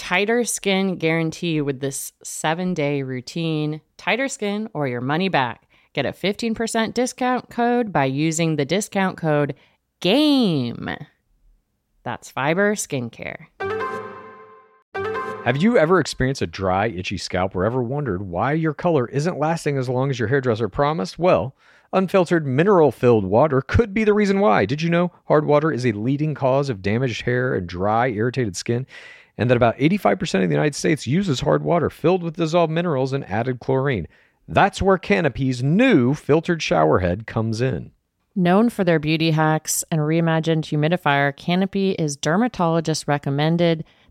tighter skin guarantee with this seven day routine. Tighter skin or your money back. Get a 15% discount code by using the discount code GAME. That's Fiber Skincare. Have you ever experienced a dry, itchy scalp or ever wondered why your color isn't lasting as long as your hairdresser promised? Well, unfiltered mineral filled water could be the reason why. Did you know hard water is a leading cause of damaged hair and dry, irritated skin? And that about 85% of the United States uses hard water filled with dissolved minerals and added chlorine. That's where Canopy's new filtered shower head comes in. Known for their beauty hacks and reimagined humidifier, Canopy is dermatologist recommended.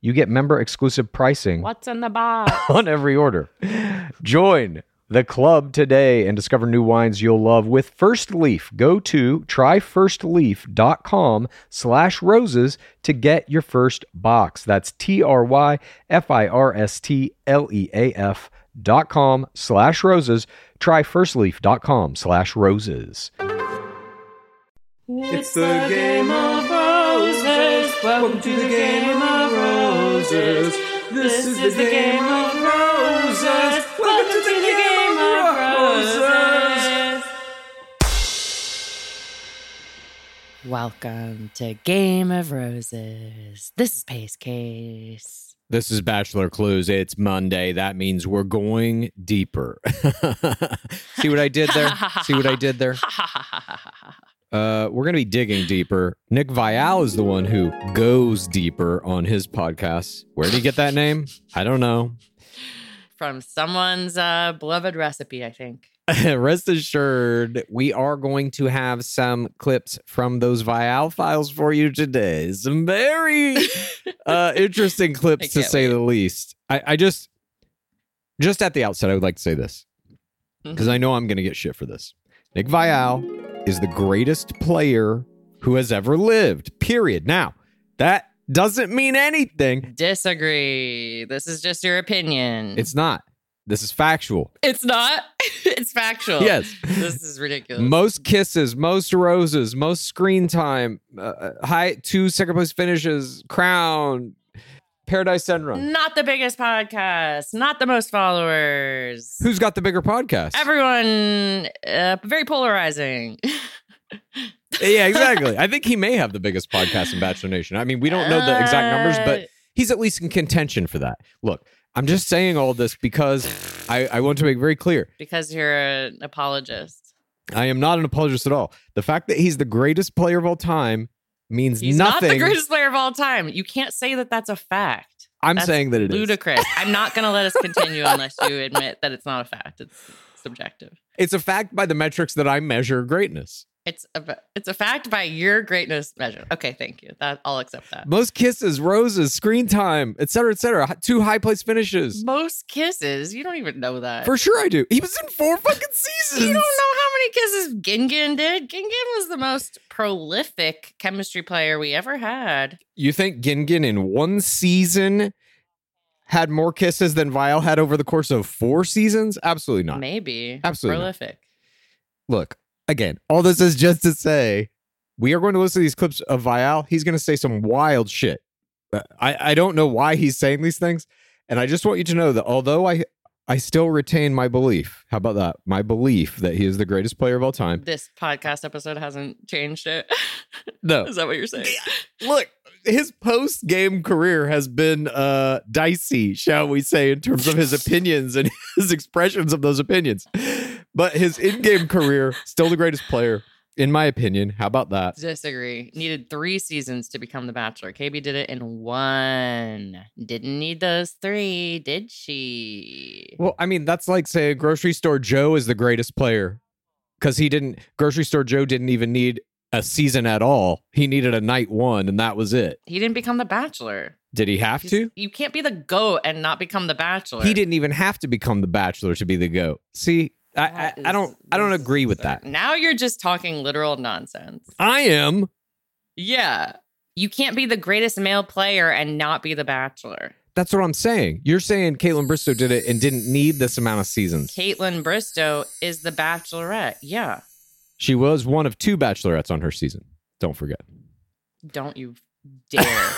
you get member exclusive pricing What's in the box? on every order. Join the club today and discover new wines you'll love with First Leaf. Go to tryfirstleaf.com slash roses to get your first box. That's T-R-Y-F-I-R-S-T-L-E-A-F dot com slash roses. Tryfirstleaf.com slash roses. It's the game of roses. Welcome to the game of roses. This is the game of roses. Welcome to the game of roses. Welcome to Game of Roses. This is Pace Case. This is Bachelor Clues. It's Monday. That means we're going deeper. See what I did there? See what I did there? Uh, we're going to be digging deeper. Nick Viall is the one who goes deeper on his podcast. Where did he get that name? I don't know. from someone's uh, beloved recipe, I think. Rest assured, we are going to have some clips from those Viall files for you today. Some very uh, interesting clips to say wait. the least. I, I just, just at the outset, I would like to say this because Mm-hmm. I know I'm going to get shit for this. Nick Viall is the greatest player who has ever lived. Period. Now, that doesn't mean anything. Disagree. This is just your opinion. It's not. This is factual. it's not. it's factual. Yes. This is ridiculous. Most kisses, most roses, most screen time, uh, high two second place finishes, crown, Paradise Syndrome. not the biggest podcast. Not the most followers. Who's got the bigger podcast? Everyone, uh, very polarizing. yeah, exactly. I think he may have the biggest podcast in Bachelor Nation. I mean, we don't know the exact numbers, but Uh, he's at least in contention for that. Look, I'm just saying all this because I, I want to make very clear because you're an apologist. I am not an apologist at all. The fact that he's the greatest player of all time means nothing. He's nothing. not the greatest player of all time. You can't say that that's a fact. I'm That's saying that it is. Ludicrous. I'm not going to let us continue unless you admit that it's not a fact. It's subjective. It's a fact by the metrics that I measure greatness. It's a it's a fact by your greatness measure. Okay, thank you. That I'll accept that. Most kisses, roses, screen time, et cetera, et cetera. Two high place finishes. Most kisses, you don't even know that. For sure I do. He was in four fucking seasons. you don't know how many kisses Gingin did. Gingin was the most prolific chemistry player we ever had. You think Gingin in one season had more kisses than Viall had over the course of four seasons? Absolutely not. Maybe. Absolutely not. prolific. Look, again, all this is just to say we are going to listen to these clips of Viall. He's going to say some wild shit. Uh, I, I don't know why he's saying these things. And I just want you to know that although I I still retain my belief. How about that? My belief that he is the greatest player of all time. This podcast episode hasn't changed it. No. Is that what you're saying? Look, his post game career has been uh dicey, shall we say, in terms of his opinions and his expressions of those opinions. But his in game career, still the greatest player, in my opinion. How about that? Disagree. Needed three seasons to become the Bachelor. KB did it in one. Didn't need those three, did she? Well, I mean, that's like saying grocery store Joe is the greatest player because he didn't, grocery store Joe didn't even need a season at all. He needed a night one, and that was it. He didn't become the Bachelor. Did he have He's- to? You can't be the GOAT and not become the Bachelor. He didn't even have to become the bachelor to be the GOAT. See, I, I, I don't I don't agree with that. Now you're just talking literal nonsense. I am. Yeah. You can't be the greatest male player and not be the Bachelor. That's what I'm saying. You're saying Kaitlyn Bristowe did it and didn't need this amount of seasons. Kaitlyn Bristowe is the Bachelorette. Yeah. She was one of two bachelorettes on her season. Don't forget. Don't you dare.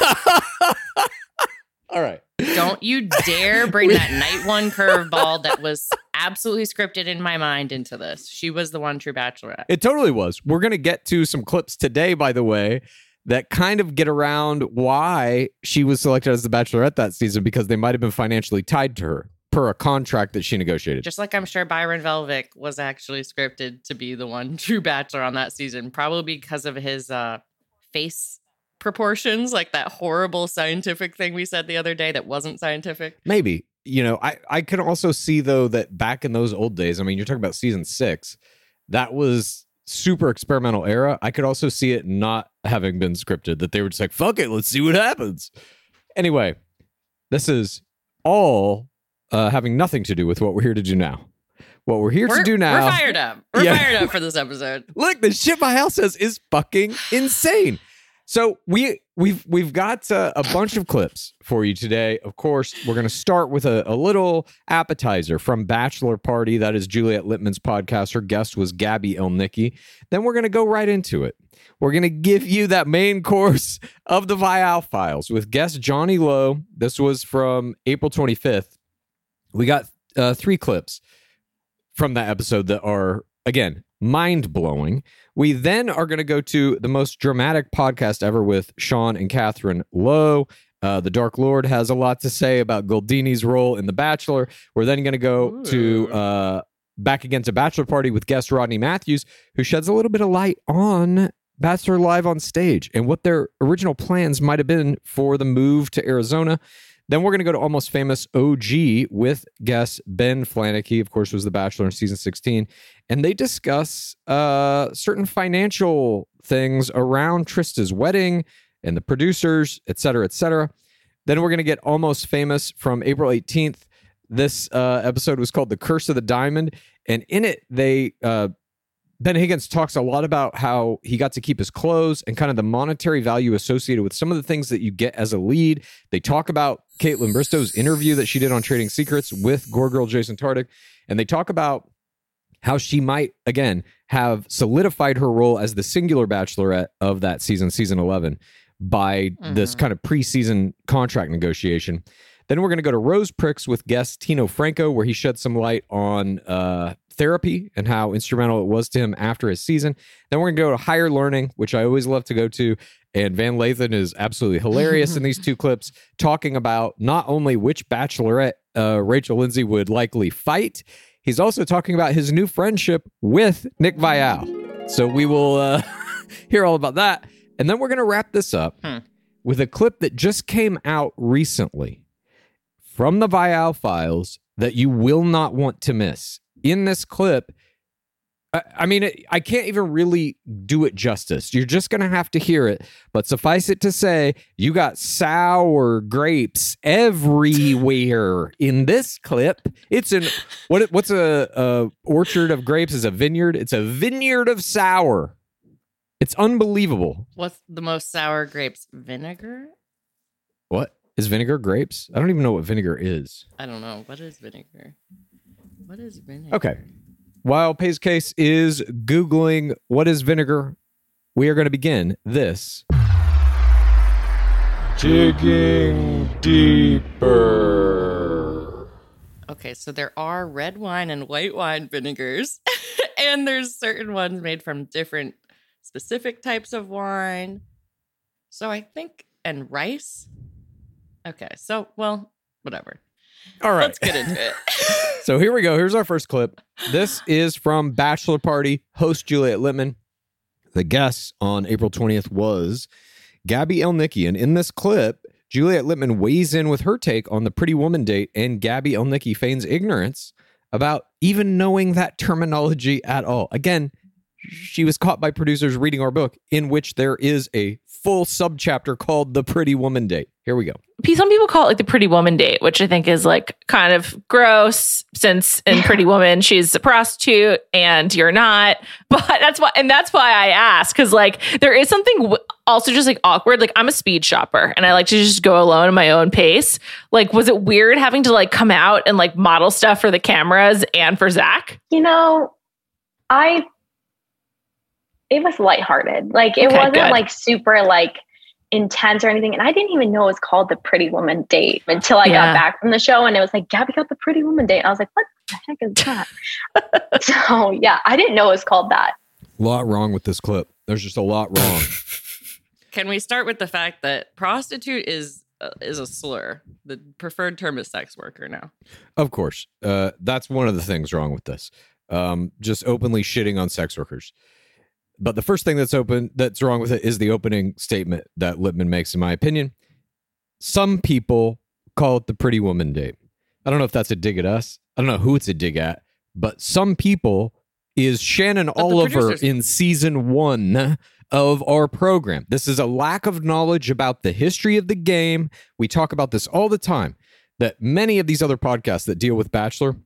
All right. Don't you dare bring that night one curveball that was absolutely scripted in my mind into this. She was the one true bachelorette. It totally was. We're going to get to some clips today, by the way, that kind of get around why she was selected as the bachelorette that season because they might have been financially tied to her per a contract that she negotiated. Just like I'm sure Byron Velvick was actually scripted to be the one true bachelor on that season, probably because of his uh, face proportions, like that horrible scientific thing we said the other day that wasn't scientific. Maybe. You know, I, I can also see, though, that back in those old days, I mean, you're talking about season six, that was super experimental era. I could also see it not having been scripted, that they were just like, fuck it, let's see what happens. Anyway, this is all uh, having nothing to do with what we're here to do now. What we're here We're, to do now. we're fired up. We're Yeah. fired up for this episode. Look, the shit my house says is fucking insane. So we we've we've got uh, a bunch of clips for you today. Of course, we're going to start with a, a little appetizer from Bachelor Party. That is Juliet Litman's podcast. Her guest was Gabby Elnicki. Then we're going to go right into it. We're going to give you that main course of the Viall Files with guest Johnny Lowe. This was from April 25th. We got uh, three clips from that episode that are again mind blowing. We then are going to go to the most dramatic podcast ever with Sean and Catherine Lowe. Uh, the Dark Lord has a lot to say about Goldini's role in The Bachelor. We're then going to go to uh, back Against a Bachelor Party with guest Rodney Matthews, who sheds a little bit of light on Bachelor Live on stage and what their original plans might have been for the move to Arizona. Then we're going to go to Almost Famous OG with guest Ben Flajnik, of course, was the Bachelor in season 16. And they discuss uh, certain financial things around Trista's wedding and the producers, et cetera, et cetera. Then we're going to get Almost Famous from April 18th. This uh, episode was called The Curse of the Diamond. And in it, they uh, Ben Higgins talks a lot about how he got to keep his clothes and kind of the monetary value associated with some of the things that you get as a lead. They talk about Kaitlyn Bristowe's interview that she did on Trading Secrets with Gore Girl Jason Tartick, and they talk about how she might again have solidified her role as the singular bachelorette of that season, season 11, by this Mhm. kind of preseason contract negotiation. Then we're going to go to Rose Pricks with guest Tino Franco, where he shed some light on uh, therapy and how instrumental it was to him after his season. Then we're going to go to Higher Learning, which I always love to go to. And Van Lathan is absolutely hilarious in these two clips, talking about not only which bachelorette uh, Rachel Lindsay would likely fight, he's also talking about his new friendship with Nick Viall. So we will uh, hear all about that. And then we're going to wrap this up Hmm. with a clip that just came out recently from the Viall files that you will not want to miss. In this clip, I, I mean, it, I can't even really do it justice. You're just going to have to hear it. But suffice it to say, you got sour grapes everywhere in this clip. It's an what? What's a, a orchard of grapes? Is a vineyard. It's a vineyard of sour. It's unbelievable. What's the most sour grapes? Vinegar? What is vinegar? Grapes? I don't even know what vinegar is. I don't know. What is vinegar? What is vinegar? Okay. While Pace Case is Googling what is vinegar, we are going to begin this. Digging deeper. Okay, so there are red wine and white wine vinegars, and there's certain ones made from different specific types of wine. So I think, and rice. Okay, so, well, whatever. All right. Let's get into it. So here we go. Here's our first clip. This is from Bachelor Party, host Juliet Litman. The guest on April 20th was Gabby Elnicki. And in this clip, Juliet Litman weighs in with her take on the pretty woman date, and Gabby Elnicki feigns ignorance about even knowing that terminology at all. Again, she was caught by producers reading our book, in which there is a full subchapter called The Pretty Woman Date. Here we go. P- Some people call it like the pretty woman date, which I think is like kind of gross since in Pretty Woman she's a prostitute and you're not. But that's why, and that's why I ask because like there is something w- also just like awkward. Like I'm a speed shopper and I like to just go alone at my own pace. Like, was it weird having to like come out and like model stuff for the cameras and for Zach? You know, I it was lighthearted. Like it Okay, wasn't good. like super like intense or anything. And I didn't even know it was called the Pretty Woman Date until I Yeah. got back from the show and it was like Gabby got the Pretty Woman Date. And I was like, what the heck is that? so yeah, I didn't know it was called that. A lot wrong with this clip. There's just a lot wrong. Can we start with the fact that prostitute is uh, is a slur? The preferred term is sex worker now. Of course. Uh, that's one of the things wrong with this. Um, just openly shitting on sex workers. But the first thing that's open that's wrong with it is the opening statement that Litman makes, in my opinion. Some people call it the pretty woman date. I don't know if that's a dig at us. I don't know who it's a dig at, but some people is Shannon the Oliver in season one of our program. This is a lack of knowledge about the history of the game. We talk about this all the time that many of these other podcasts that deal with Bachelor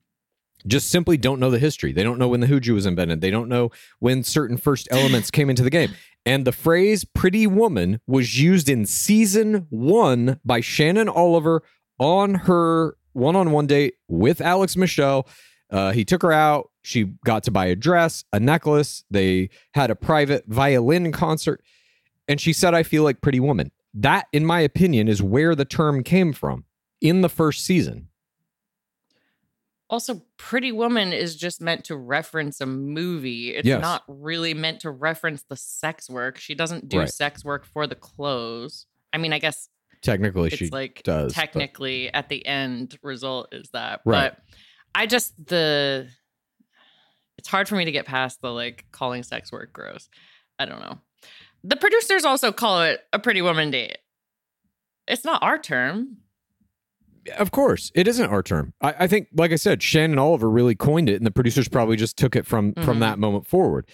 just simply don't know the history. They don't know when the Hooju was invented. They don't know when certain first elements came into the game. And the phrase pretty woman was used in season one by Shannon Oliver on her one on one date with Alex Michel. Uh, he took her out. She got to buy a dress, a necklace. They had a private violin concert. And she said, I feel like pretty woman. That, in my opinion, is where the term came from in the first season. Also, Pretty Woman is just meant to reference a movie. It's Yes. not really meant to reference the sex work. She doesn't do Right. sex work for the clothes. I mean, I guess Technically, she like does, but- technically at the end result is that. Right. But I just the it's hard for me to get past the like calling sex work gross. I don't know. The producers also call it a pretty woman date. It's not our term. Of course, it isn't our term. I, I think, like I said, Shannon Oliver really coined it, and the producers probably just took it from from Mhm. that moment forward.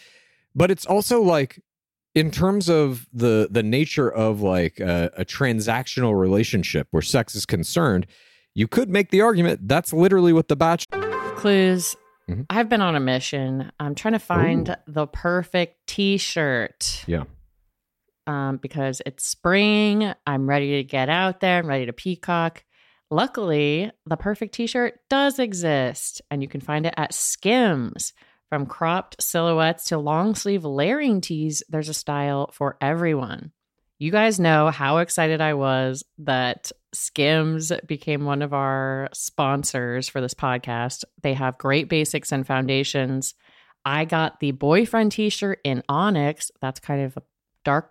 But it's also like, in terms of the the nature of like a, a transactional relationship where sex is concerned, you could make the argument that's literally what the batch Clues. Mhm. I've been on a mission. I'm trying to find the perfect t-shirt. Yeah. Um, because it's spring. I'm ready to get out there. I'm ready to peacock. Luckily, the perfect t-shirt does exist, and you can find it at Skims. From cropped silhouettes to long sleeve layering tees, there's a style for everyone. You guys know how excited I was that Skims became one of our sponsors for this podcast. They have great basics and foundations. I got the boyfriend t shirt in Onyx. That's kind of a dark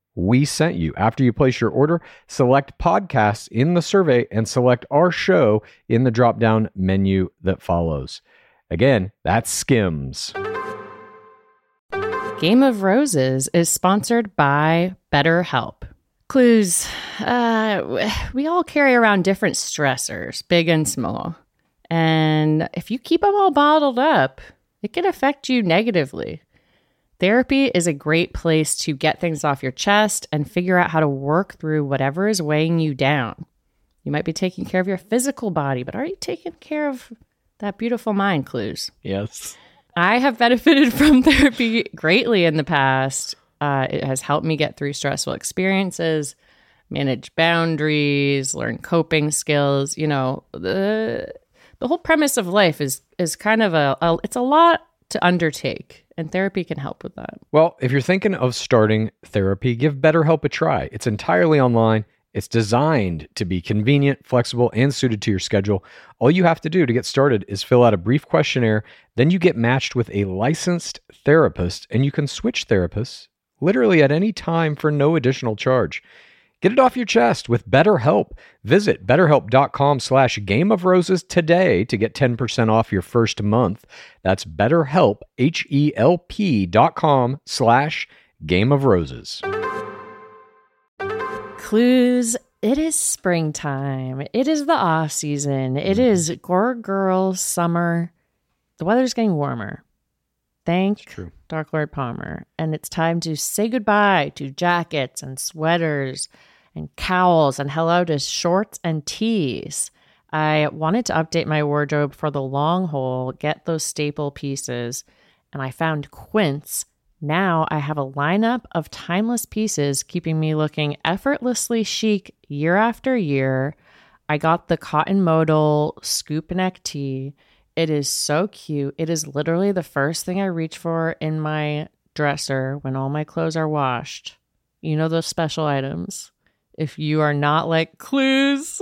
we sent you. After you place your order, select podcasts in the survey and select our show in the drop down menu that follows. Again, that's Skims. Game of Roses is sponsored by BetterHelp. Clues uh, we all carry around different stressors, big and small. And if you keep them all bottled up, it can affect you negatively. Therapy is a great place to get things off your chest and figure out how to work through whatever is weighing you down. You might be taking care of your physical body, but are you taking care of that beautiful mind, Clues? Yes. I have benefited from therapy greatly in the past. Uh, it has helped me get through stressful experiences, manage boundaries, learn coping skills. You know, the the whole premise of life is is kind of a, a it's a lot to undertake, and therapy can help with that. Well, if you're thinking of starting therapy, give BetterHelp a try. It's entirely online. It's designed to be convenient, flexible, and suited to your schedule. All you have to do to get started is fill out a brief questionnaire. Then you get matched with a licensed therapist, and you can switch therapists literally at any time for no additional charge. Get it off your chest with BetterHelp. Visit betterhelp.com slash game of roses today to get 10% off your first month. That's betterhelp, H-E-L-P dot com slash game of roses. Clues. It is springtime. It is the off season. It mm-hmm. is Gore Girl summer. The weather's getting warmer. Thank true. Dark Lord Palmer. And it's time to say goodbye to jackets and sweaters and cowls and hello to shorts and tees. I wanted to update my wardrobe for the long haul, get those staple pieces, and I found Quince. Now I have a lineup of timeless pieces keeping me looking effortlessly chic year after year. I got the cotton modal scoop neck tee. It is so cute. It is literally the first thing I reach for in my dresser when all my clothes are washed. You know those special items. If you are not like Clues,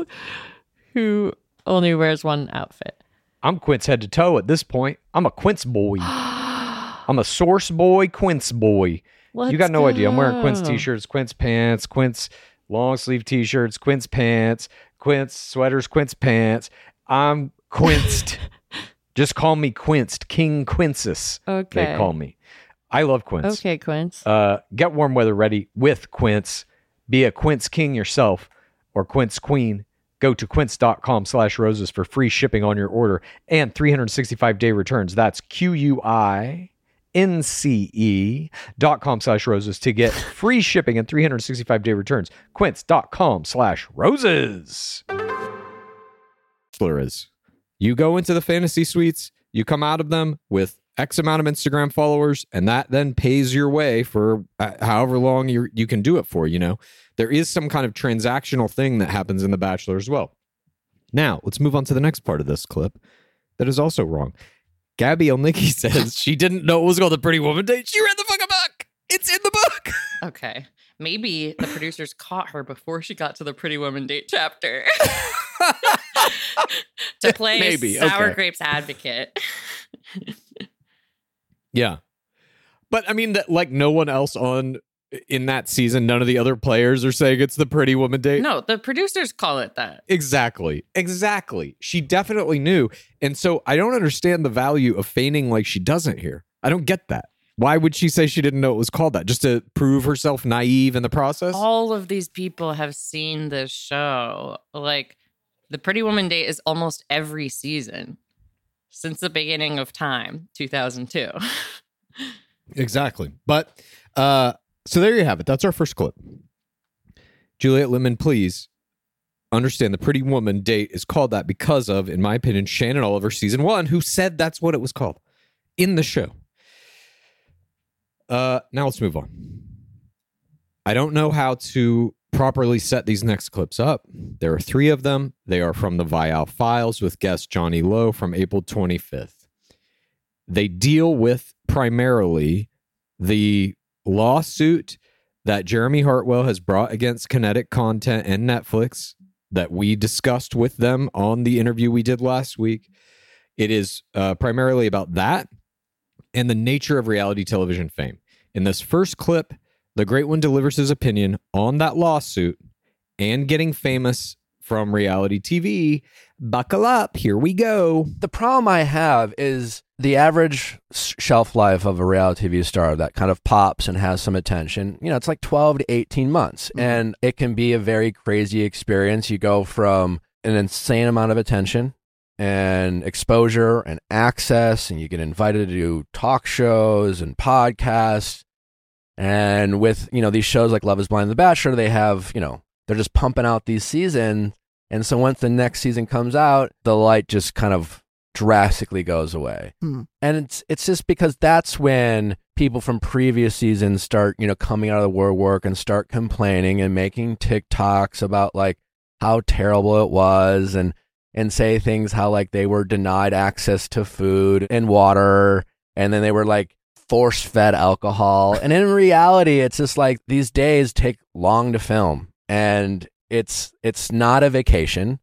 who only wears one outfit. I'm Quince head to toe at this point. I'm a Quince boy. I'm a source boy, Quince boy. Let's you got no idea. I'm wearing Quince t-shirts, Quince pants, Quince long sleeve t-shirts, Quince pants, Quince sweaters, Quince pants. I'm quinced. Just call me quinced, King Quinces. Okay. They call me. I love Quince. Okay, Quince. Uh, get warm weather ready with Quince. Be a Quince king yourself or Quince queen. Go to quince.com slash roses for free shipping on your order and 365 day returns. That's Q U I N C E dot com slash roses to get free shipping and 365 day returns. Quince.com slash roses. You go into the fantasy suites, you come out of them with X amount of Instagram followers, and that then pays your way for uh, however long you you can do it for. You know, there is some kind of transactional thing that happens in The Bachelor as well. Now, let's move on to the next part of this clip that is also wrong. Gabby Elnicki says she didn't know it was called the Pretty Woman Date. She read the fucking book. It's in the book. Okay. Maybe the producers caught her before she got to the Pretty Woman date chapter. to play Maybe, sour okay. grapes advocate. Yeah. But I mean that like no one else on in that season, none of the other players are saying it's the pretty woman date. no, the producers call it that. Exactly. Exactly. She definitely knew. And so I don't understand the value of feigning like she doesn't here. I don't get that. Why would she say she didn't know it was called that? Just to prove herself naive in the process? All of these people have seen this show. Like the Pretty Woman date is almost every season since the beginning of time, 2002. Exactly. But uh so there you have it. That's our first clip. Juliet Lemon, please understand the pretty woman date is called that because of, in my opinion, Shannon Oliver season one, who said that's what it was called in the show. Uh now let's move on. I don't know how to properly set these next clips up. There are three of them. They are from the Viall Files with guest Johnny Lowe from April 25th. They deal with primarily the lawsuit that Jeremy Hartwell has brought against Kinetic Content and Netflix that we discussed with them on the interview we did last week. It is uh, primarily about that and the nature of reality television fame. In this first clip, the Great One delivers his opinion on that lawsuit and getting famous from reality TV. Buckle up, here we go. the problem I have is the average shelf life of a reality TV star that kind of pops and has some attention. You know, it's like 12 to 18 months, mm-hmm. and it can be a very crazy experience. You go from an insane amount of attention and exposure and access, and you get invited to do talk shows and podcasts. And with, you know, these shows like Love is Blind and The Bachelor, they have, you know, they're just pumping out these seasons. And so once the next season comes out, the light just kind of drastically goes away. Hmm. And it's it's just because that's when people from previous seasons start, you know, coming out of the woodwork and start complaining and making TikToks about like how terrible it was and and say things how like they were denied access to food and water and then they were like force fed alcohol. And in reality, it's just like these days take long to film and it's it's not a vacation.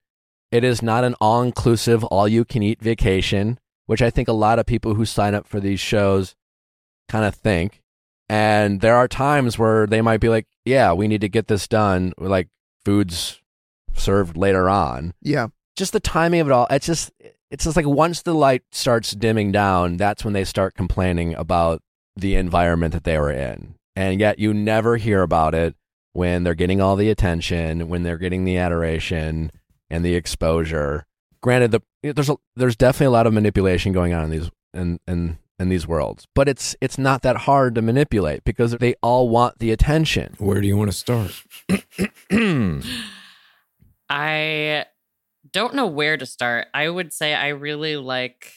It is not an all inclusive, all you can eat vacation, which I think a lot of people who sign up for these shows kind of think. And there are times where they might be like, yeah, we need to get this done. Like food's served later on. Yeah. Just the timing of it all. It's just, it's just like once the light starts dimming down, that's when they start complaining about the environment that they were in. And yet you never hear about it when they're getting all the attention, when they're getting the adoration and the exposure. Granted, the there's a, there's definitely a lot of manipulation going on in these in in in these worlds, but it's it's not that hard to manipulate because they all want the attention. Where do you want to start? I don't know where to start. I would say I really like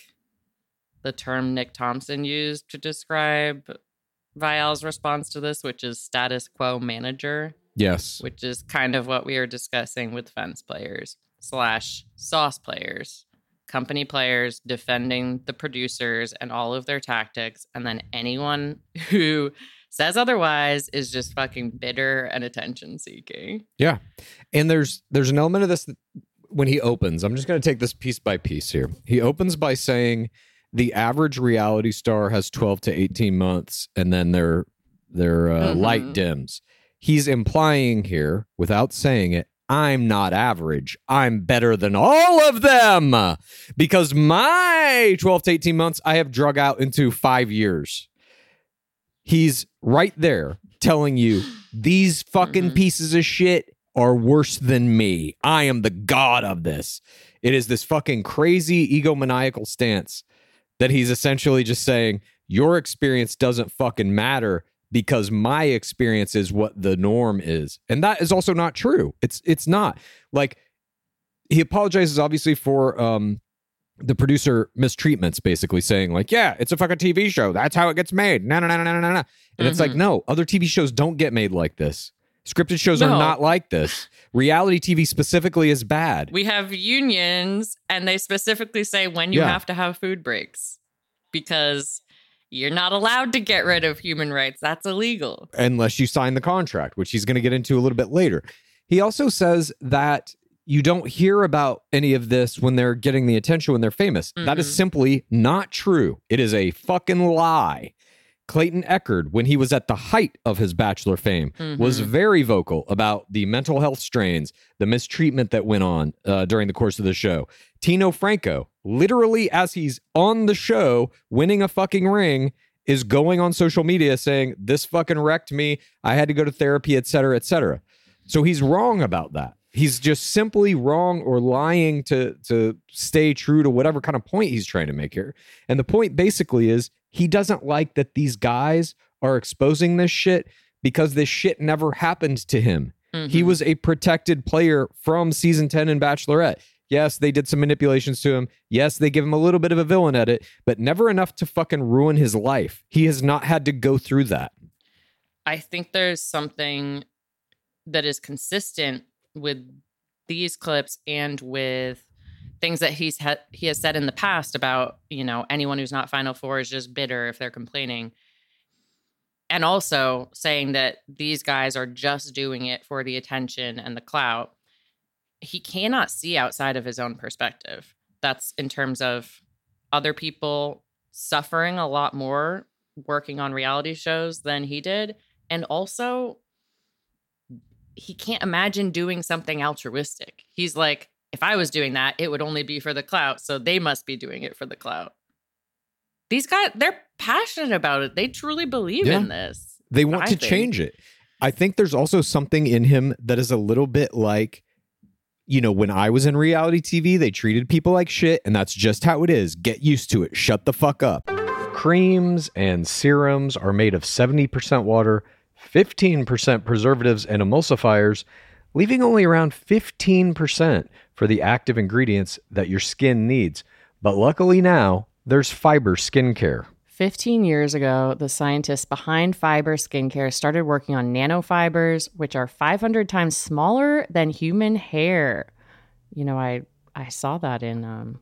the term Nick Thompson used to describe Viall's response to this, which is status quo manager, yes. which is kind of what we are discussing with fence players slash sauce players, company players defending the producers and all of their tactics. And then anyone who says otherwise is just fucking bitter and attention seeking. Yeah. And there's there's an element of this that when he opens. I'm just going to take this piece by piece here. He opens by saying the average reality star has 12 to 18 months and then their their uh, Mhm. light dims. He's implying here without saying it I'm not average. I'm better than all of them because my 12 to 18 months I have drug out into 5 years. He's right there telling you these fucking Mhm. pieces of shit are worse than me. I am the god of this. It is this fucking crazy egomaniacal stance that he's essentially just saying your experience doesn't fucking matter because my experience is what the norm is. And that is also not true. It's it's not. Like he apologizes obviously for um the producer mistreatments basically saying like yeah it's a fucking tv show that's how it gets made no no no no no no no and it's like Mhm. no other tv shows don't get made like this scripted shows are not like this reality tv specifically is bad We have unions, and they specifically say when you Yeah. have to have food breaks because you're not allowed to get rid of human rights. That's illegal. unless you sign the contract which he's going to get into a little bit later he also says that you don't hear about any of this when they're getting the attention when they're famous. That is Mhm. simply not true. It is a fucking lie. Clayton Echard, when he was at the height of his Bachelor fame, was Mhm. very vocal about the mental health strains, the mistreatment that went on uh, during the course of the show. Tino Franco, literally as he's on the show winning a fucking ring, is going on social media saying, This fucking wrecked me. I had to go to therapy, et cetera, et cetera. So he's wrong about that. He's just simply wrong or lying to to stay true to whatever kind of point he's trying to make here. And the point basically is he doesn't like that these guys are exposing this shit because this shit never happened to him. He Mhm. was a protected player from season 10 in Bachelorette. Yes, they did some manipulations to him. Yes, they give him a little bit of a villain edit, but never enough to fucking ruin his life. He has not had to go through that. I think there's something that is consistent with these clips and with things that he's ha- he has said in the past about you know anyone who's not final four is just bitter if they're complaining. And also saying that these guys are just doing it for the attention and the clout. He cannot see outside of his own perspective. That's in terms of other people suffering a lot more working on reality shows than he did. And also he can't imagine doing something altruistic. He's like, if I was doing that, it would only be for the clout, so they must be doing it for the clout. These guys, they're passionate about it. They truly believe Yeah. in this. They want I to think. change it. I think there's also something in him that is a little bit like, you know, when I was in reality TV, they treated people like shit, and that's just how it is. Get used to it. Shut the fuck up. Creams and serums are made of 70% water, 15% preservatives and emulsifiers, leaving only around 15% for the active ingredients that your skin needs. But luckily now, there's fiber skincare. 15 years ago, the scientists behind Fiber Skincare started working on nanofibers, which are 500 times smaller than human hair. You know, I I saw that in um,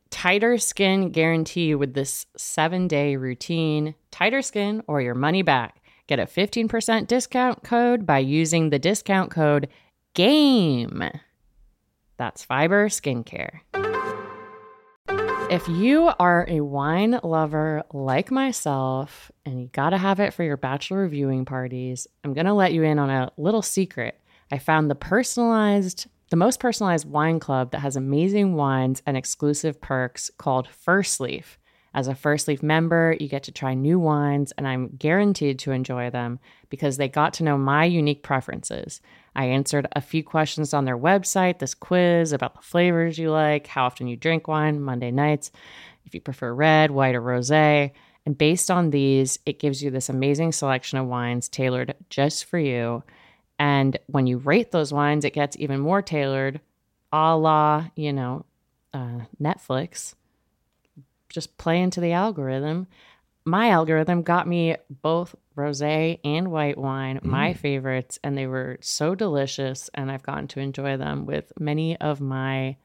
tighter skin guarantee with this seven day routine. Tighter skin or your money back. Get a 15% discount code by using the discount code GAME. That's Fiber Skincare. If you are a wine lover like myself and you got to have it for your bachelor viewing parties, I'm to let you in on a little secret. I found the personalized, the most personalized wine club that has amazing wines and exclusive perks called First Leaf. As a First Leaf member, you get to try new wines, and I'm guaranteed to enjoy them because they got to know my unique preferences. I answered a few questions on their website, this quiz about the flavors you like, how often you drink wine, Monday nights, if you prefer red, white, or rose. And based on these, it gives you this amazing selection of wines tailored just for you. And when you rate those wines, it gets even more tailored, a la, you know, uh, Netflix. Just play into the algorithm. My algorithm got me both rosé and white wine, my favorites, and they were so delicious. And I've gotten to enjoy them with many of my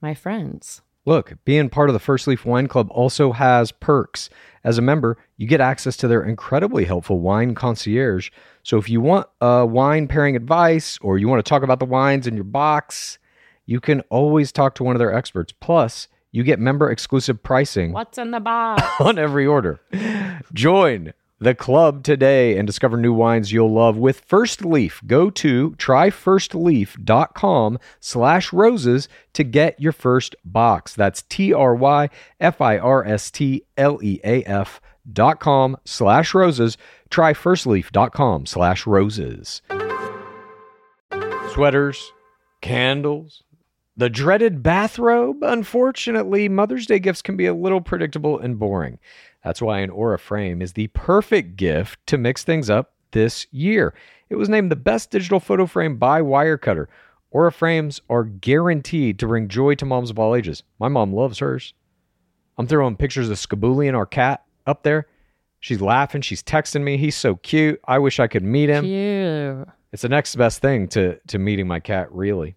my friends. Look, being part of the First Leaf Wine Club also has perks. As a member, you get access to their incredibly helpful wine concierge. So if you want uh, wine pairing advice or you want to talk about the wines in your box, you can always talk to one of their experts. Plus, you get member exclusive pricing What's in the box? on every order. Join the club today and discover new wines you'll love with First Leaf. Go to tryfirstleaf.com slash roses to get your first box. That's T-R-Y-F-I-R-S-T-L-E-A-F dot com slash roses. Try firstleaf.com slash roses. Sweaters, candles, the dreaded bathrobe. Unfortunately, Mother's Day gifts can be a little predictable and boring. That's why an Aura frame is the perfect gift to mix things up this year. It was named the best digital photo frame by Wirecutter. Aura frames are guaranteed to bring joy to moms of all ages. My mom loves hers. I'm throwing pictures of Skaboolian, our cat, up there. She's laughing. She's texting me. He's so cute. I wish I could meet him. Cute. It's the next best thing to to meeting my cat. Really.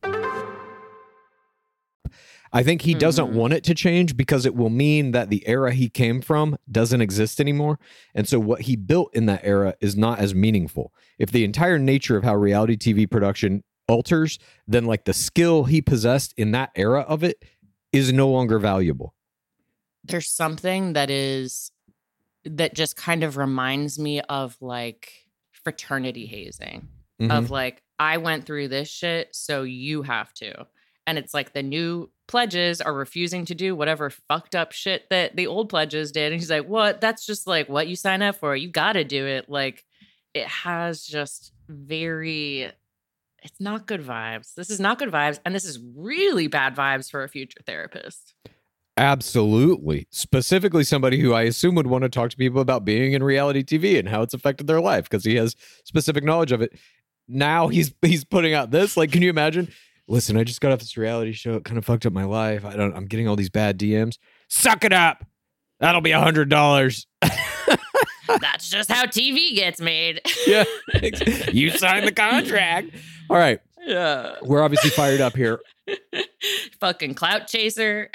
I think he doesn't Mhm. want it to change because it will mean that the era he came from doesn't exist anymore. And so what he built in that era is not as meaningful. If the entire nature of how reality TV production alters, then like the skill he possessed in that era of it is no longer valuable. there's something that is that just kind of reminds me of like fraternity hazing Mhm. of like I went through this shit so you have to and it's like the new pledges are refusing to do whatever fucked up shit that the old pledges did and he's like what that's just like what you sign up for you got to do it like it has just very it's not good vibes this is not good vibes and this is really bad vibes for a future therapist Absolutely. Specifically, somebody who I assume would want to talk to people about being in reality TV and how it's affected their life because he has specific knowledge of it. Now he's he's putting out this. Like, can you imagine? Listen, I just got off this reality show. It kind of fucked up my life. I don't. I'm getting all these bad DMs. Suck it up. That'll be a hundred dollars. that's just how tv gets made yeah, you signed the contract. All right, yeah we're obviously fired up here. fucking clout chaser.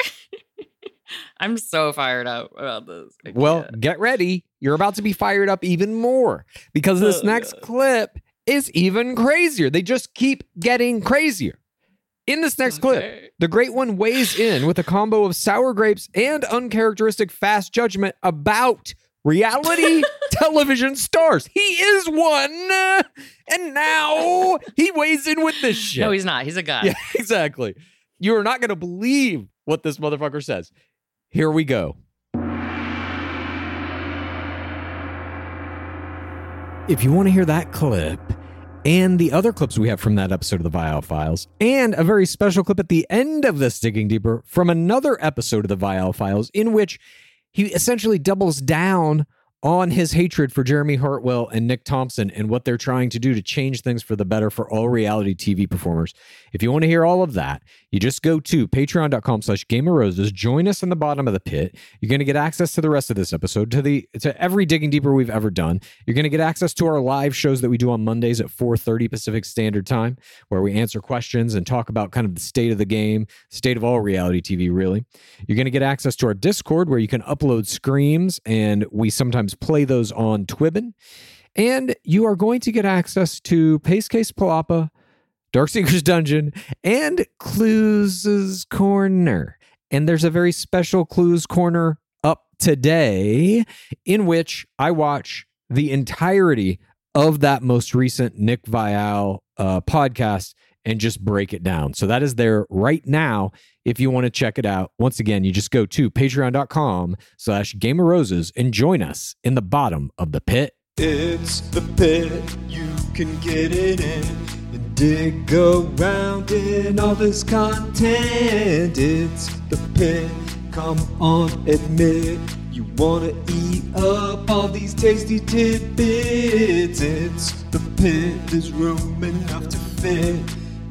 I'm so fired up about this. Well, get ready. You're about to be fired up even more because this Oh, next God. clip is even crazier. They just keep getting crazier. In this next clip, the great one weighs in with a combo of sour grapes and uncharacteristic fast judgment about reality television stars. He is one. And now he weighs in with this shit. No, he's not. He's a guy. Yeah, exactly. You are not going to believe what this motherfucker says. Here we go. If you want to hear that clip and the other clips we have from that episode of the Viall Files, and a very special clip at the end of this Digging Deeper from another episode of the Viall Files, in which he essentially doubles down on his hatred for Jeremy Hartwell and Nick Thompson and what they're trying to do to change things for the better for all reality TV performers. If you want to hear all of that, you just go to patreon.com slash game of roses, join us in the bottom of the pit. You're going to get access to the rest of this episode, to the to every digging deeper we've ever done. You're going to get access to our live shows that we do on Mondays at 4:30 Pacific Standard Time, where we answer questions and talk about kind of the state of the game, state of all reality TV, really. You're going to get access to our Discord where you can upload screams and we sometimes play those on Twibbin. And you are going to get access to Pace Case Palapa, Darkseeker's Dungeon, and Clues' Corner. And there's a very special Clues Corner up today in which I watch the entirety of that most recent Nick Viall uh, podcast and just break it down. So that is there right now if you want to check it out. Once again, you just go to patreon.com slash game of roses and join us in the bottom of the pit. It's the pit, you can get it in and dig around in all this content. It's the pit, come on, admit you wanna eat up all these tasty tidbits. It's the pit, there's room enough to fit